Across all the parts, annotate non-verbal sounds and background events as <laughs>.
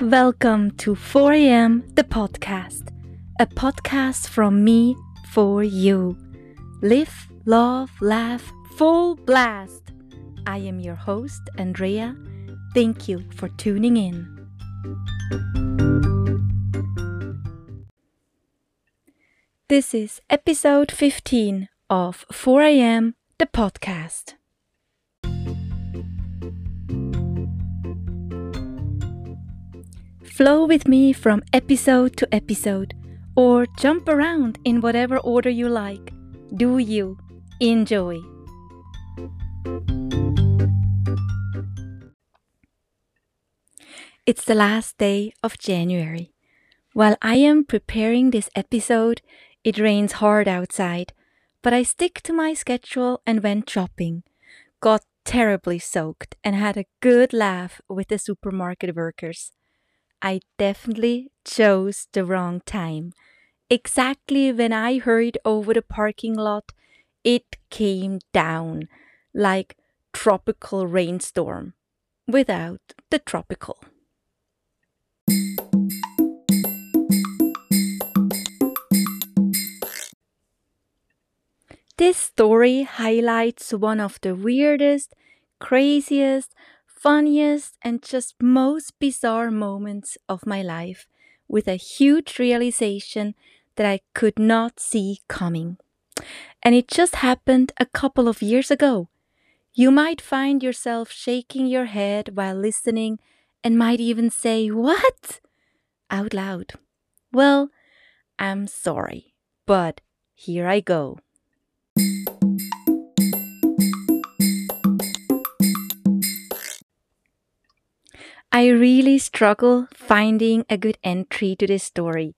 Welcome to 4am the podcast, a podcast from me for you. Live, love, laugh, full blast. I am your host, Andrea. Thank you for tuning in. This is episode 15 of 4am the podcast. Flow with me from episode to episode, or jump around in whatever order you like. Do you enjoy? It's the last day of January. While I am preparing this episode, it rains hard outside, but I stick to my schedule and went shopping. Got terribly soaked and had a good laugh with the supermarket workers. I definitely chose the wrong time. Exactly when I hurried over the parking lot, it came down like tropical rainstorm without the tropical. This story highlights one of the weirdest, craziest, funniest, and just most bizarre moments of my life with a huge realization that I could not see coming. And it just happened a couple of years ago. You might find yourself shaking your head while listening and might even say, What? out loud. Well, I'm sorry, but here I go. I really struggle finding a good entry to this story.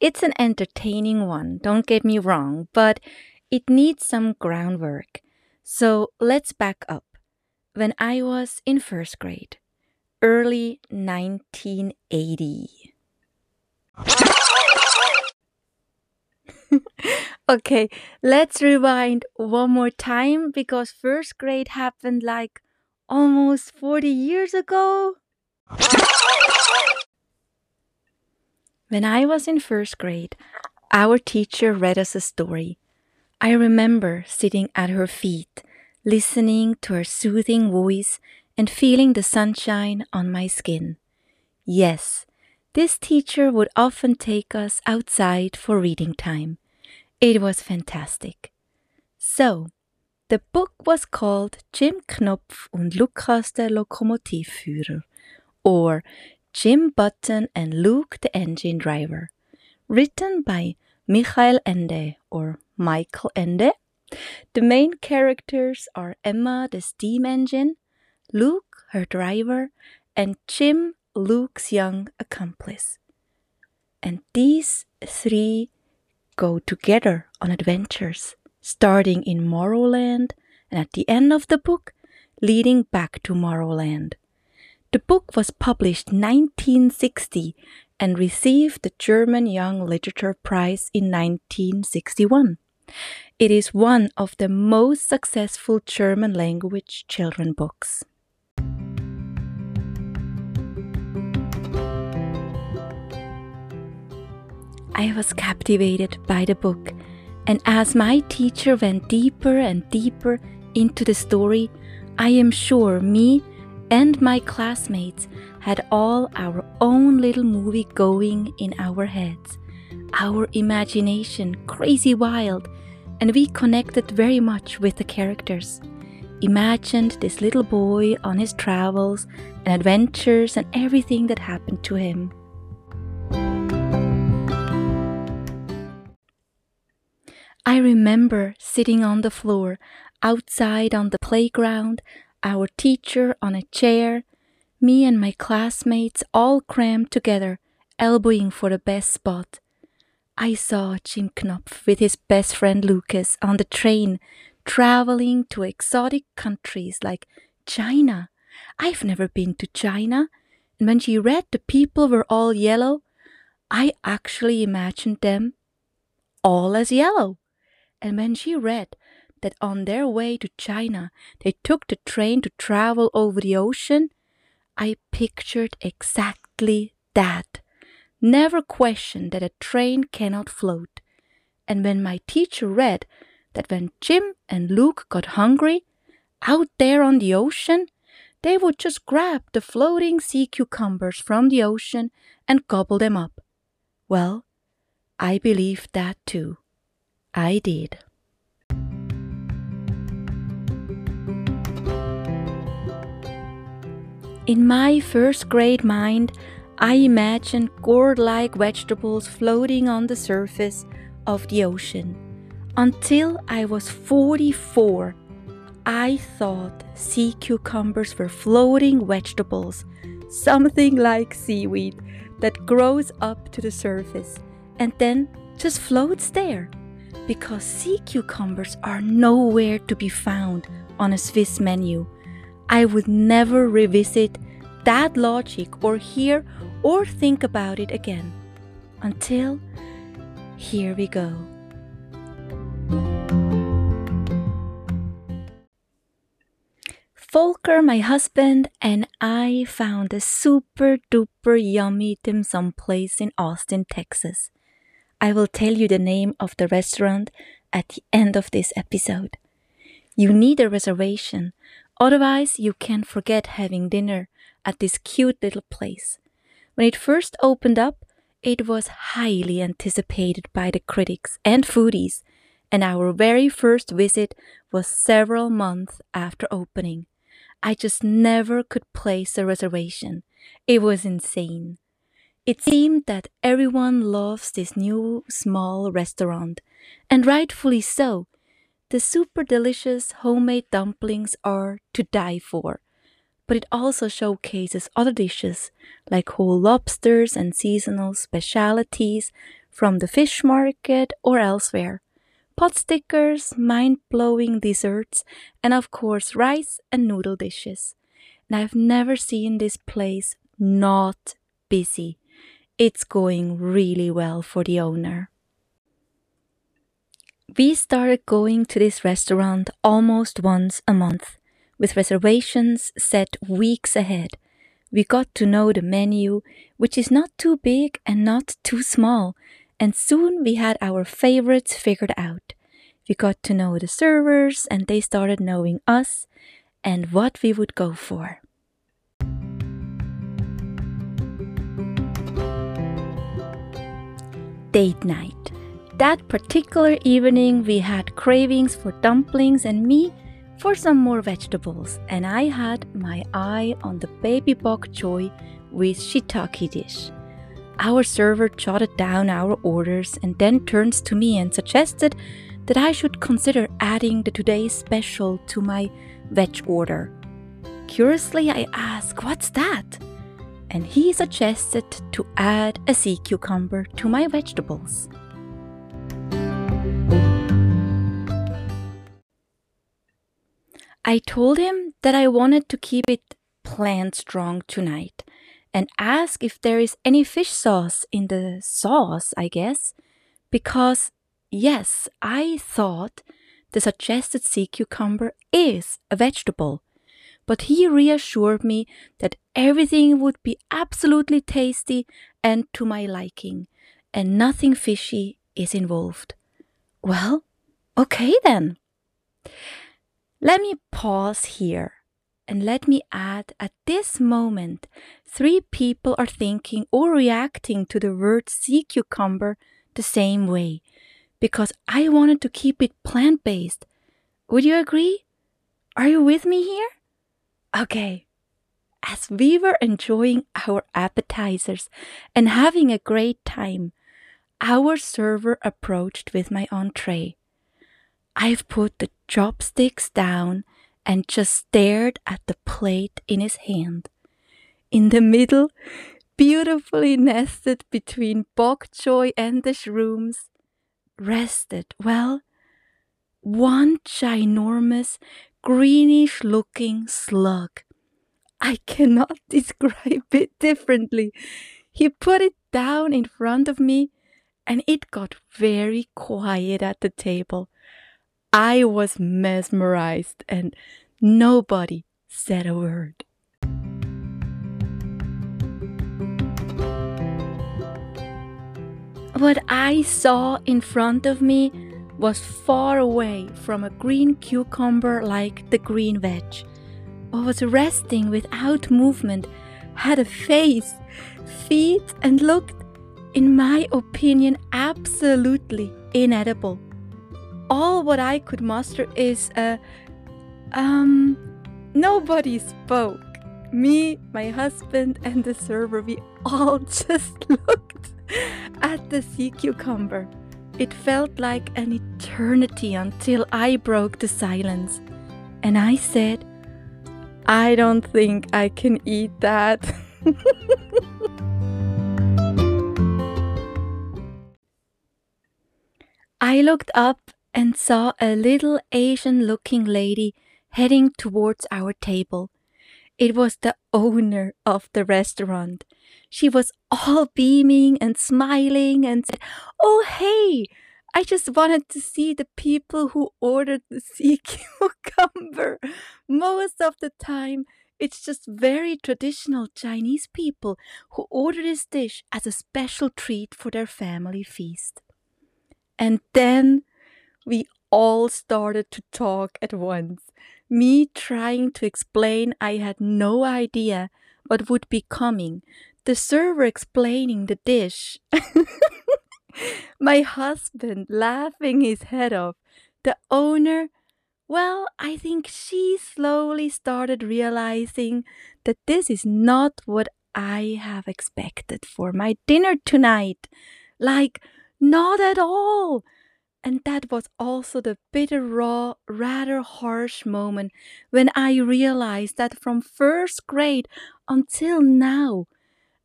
It's an entertaining one, don't get me wrong, but it needs some groundwork. So let's back up. When I was in first grade, early 1980. <laughs> okay, let's rewind one more time because first grade happened like almost 40 years ago. When I was in first grade, our teacher read us a story. I remember sitting at her feet, listening to her soothing voice and feeling the sunshine on my skin. Yes, this teacher would often take us outside for reading time. It was fantastic. So, the book was called Jim Knopf und Lukas der Lokomotivführer or Jim Button and Luke the Engine Driver, written by Michael Ende or Michael Ende. The main characters are Emma the steam engine, Luke her driver, and Jim Luke's young accomplice. And these three go together on adventures, starting in Morrowland and at the end of the book, leading back to Morrowland. The book was published 1960 and received the German Young Literature Prize in 1961. It is one of the most successful German language children books. I was captivated by the book, and as my teacher went deeper and deeper into the story, I am sure me and my classmates had all our own little movie going in our heads. Our imagination crazy wild, and we connected very much with the characters. Imagined this little boy on his travels and adventures and everything that happened to him. I remember sitting on the floor outside on the playground our teacher on a chair, me and my classmates all crammed together, elbowing for the best spot. I saw Jim Knopf with his best friend Lucas on the train, traveling to exotic countries like China. I've never been to China, and when she read the people were all yellow, I actually imagined them all as yellow. And when she read that on their way to China they took the train to travel over the ocean, I pictured exactly that. Never question that a train cannot float. And when my teacher read that when Jim and Luke got hungry, out there on the ocean, they would just grab the floating sea cucumbers from the ocean and gobble them up. Well, I believed that too. I did. In my first grade mind, I imagined gourd like vegetables floating on the surface of the ocean. Until I was 44, I thought sea cucumbers were floating vegetables, something like seaweed that grows up to the surface and then just floats there. Because sea cucumbers are nowhere to be found on a Swiss menu. I would never revisit that logic or hear or think about it again. Until here we go. Volker, my husband, and I found a super duper yummy dim sum place in Austin, Texas. I will tell you the name of the restaurant at the end of this episode. You need a reservation, otherwise, you can't forget having dinner at this cute little place. When it first opened up, it was highly anticipated by the critics and foodies, and our very first visit was several months after opening. I just never could place a reservation. It was insane. It seemed that everyone loves this new small restaurant, and rightfully so. The super delicious homemade dumplings are to die for but it also showcases other dishes like whole lobsters and seasonal specialities from the fish market or elsewhere, pot stickers, mind blowing desserts, and of course, rice and noodle dishes. And I've never seen this place not busy. It's going really well for the owner. We started going to this restaurant almost once a month with reservations set weeks ahead. We got to know the menu, which is not too big and not too small, and soon we had our favorites figured out. We got to know the servers, and they started knowing us and what we would go for. Date night. That particular evening, we had cravings for dumplings, and me for some more vegetables, and I had my eye on the baby bok choy with shiitake dish. Our server jotted down our orders and then turns to me and suggested that I should consider adding the today's special to my veg order. Curiously, I ask, What's that? And he suggested to add a sea cucumber to my vegetables. I told him that I wanted to keep it plant strong tonight and ask if there is any fish sauce in the sauce, I guess, because yes, I thought the suggested sea cucumber is a vegetable, but he reassured me that everything would be absolutely tasty and to my liking, and nothing fishy is involved. Well, okay then. Let me pause here and let me add at this moment, three people are thinking or reacting to the word sea cucumber the same way because I wanted to keep it plant based. Would you agree? Are you with me here? Okay. As we were enjoying our appetizers and having a great time, our server approached with my entree. I've put the chopsticks down and just stared at the plate in his hand. In the middle, beautifully nested between bok choy and the shrooms, rested, well, one ginormous, greenish looking slug. I cannot <laughs> describe it differently. He put it down in front of me and it got very quiet at the table. I was mesmerized and nobody said a word. What I saw in front of me was far away from a green cucumber like the green veg. What was resting without movement had a face, feet, and looked, in my opinion, absolutely inedible. All what I could muster is a um nobody spoke. Me, my husband, and the server, we all <laughs> just looked at the sea cucumber. It felt like an eternity until I broke the silence. And I said, I don't think I can eat that. <laughs> I looked up and saw a little Asian looking lady heading towards our table. It was the owner of the restaurant. She was all beaming and smiling and said, Oh, hey, I just wanted to see the people who ordered the sea <laughs> cucumber. Most of the time, it's just very traditional Chinese people who order this dish as a special treat for their family feast. And then we all started to talk at once. Me trying to explain I had no idea what would be coming. The server explaining the dish. <laughs> My husband laughing his head off. The owner, well, I think she slowly started realizing that this is not what I have expected for my dinner tonight. Like, not at all. And that was also the bitter, raw, rather harsh moment when I realized that from first grade until now,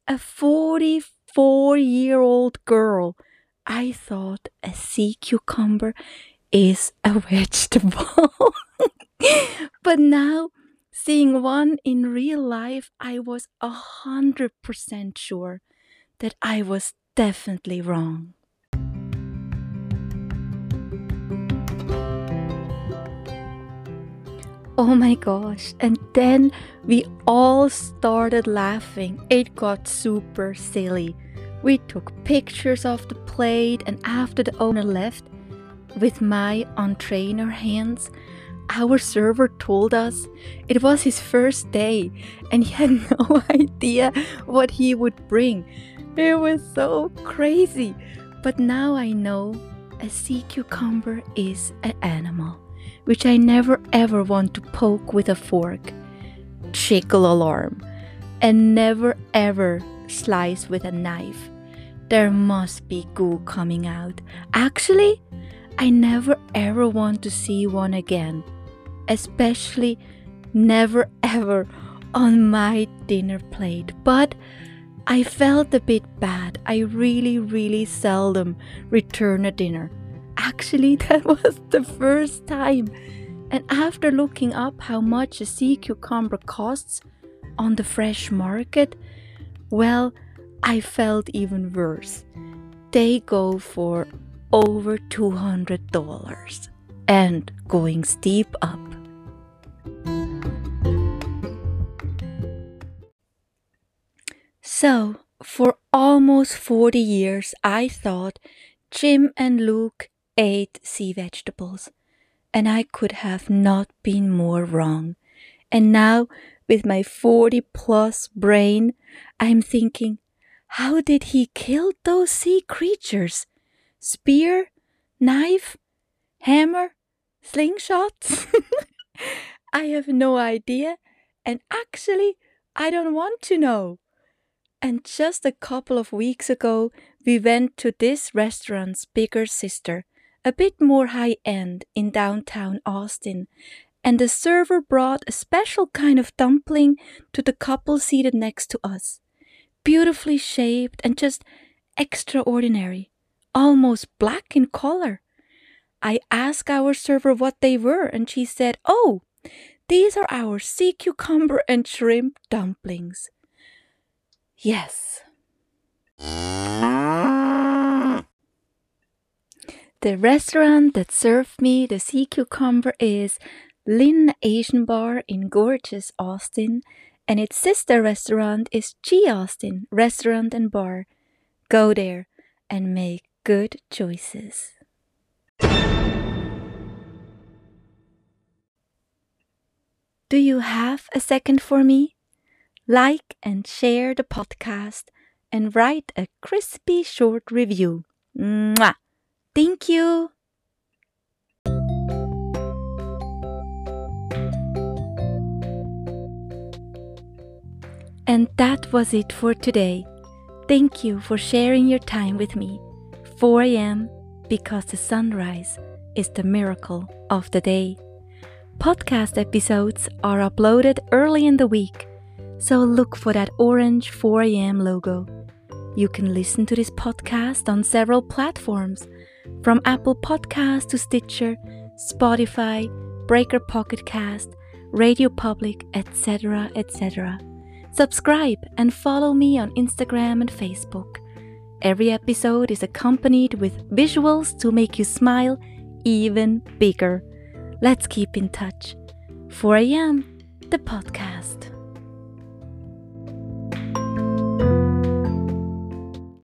a 44 year old girl, I thought a sea cucumber is a <laughs> vegetable. but now, seeing one in real life, I was a hundred percent sure that I was definitely wrong. Oh my gosh. And then we all started laughing. It got super silly. We took pictures of the plate, and after the owner left, with my entree in our hands, our server told us it was his first day and he had <laughs> no idea what he would bring. It was so crazy. But now I know a sea cucumber is an animal which I never ever want to poke with a fork. Chickle alarm. And never ever slice with a knife. There must be goo coming out. Actually, I never ever want to see one again. Especially never ever on my dinner plate. But I felt a bit bad. I really, really seldom return a dinner. Actually, <laughs> that was the first time. And after looking up how much a sea cucumber costs on the fresh market, well, I felt even worse. They go for over $200 and going steep up. So, for almost 40 years, I thought Jim and Luke ate sea vegetables, and I could have not been more wrong. And now, with my 40 plus brain, I'm thinking, how did he kill those sea creatures? Spear? Knife? Hammer? Slingshots? <laughs> I have no idea, and actually, I don't want to know. And just a couple of weeks ago, we went to this restaurant's bigger sister, a bit more high end in downtown Austin, and the server brought a special kind of dumpling to the couple seated next to us. Beautifully shaped and just extraordinary, almost black in color. I asked our server what they were, and she said, Oh, these are our sea cucumber and shrimp dumplings. Yes. The restaurant that served me the sea cucumber is Lin Asian Bar in gorgeous Austin, and its sister restaurant is G Austin Restaurant and Bar. Go there and make good choices. Do you have a second for me? Like and share the podcast and write a crispy short review. Mwah! Thank you! And that was it for today. Thank you for sharing your time with me. 4 a.m. because the sunrise is the miracle of the day. Podcast episodes are uploaded early in the week, so look for that orange 4 a.m. logo. You can listen to this podcast on several platforms, from Apple Podcast to Stitcher, Spotify, Breaker Pocket Cast, Radio Public, etc., etc. Subscribe and follow me on Instagram and Facebook. Every episode is accompanied with visuals to make you smile even bigger. Let's keep in touch. 4 a.m. the podcast.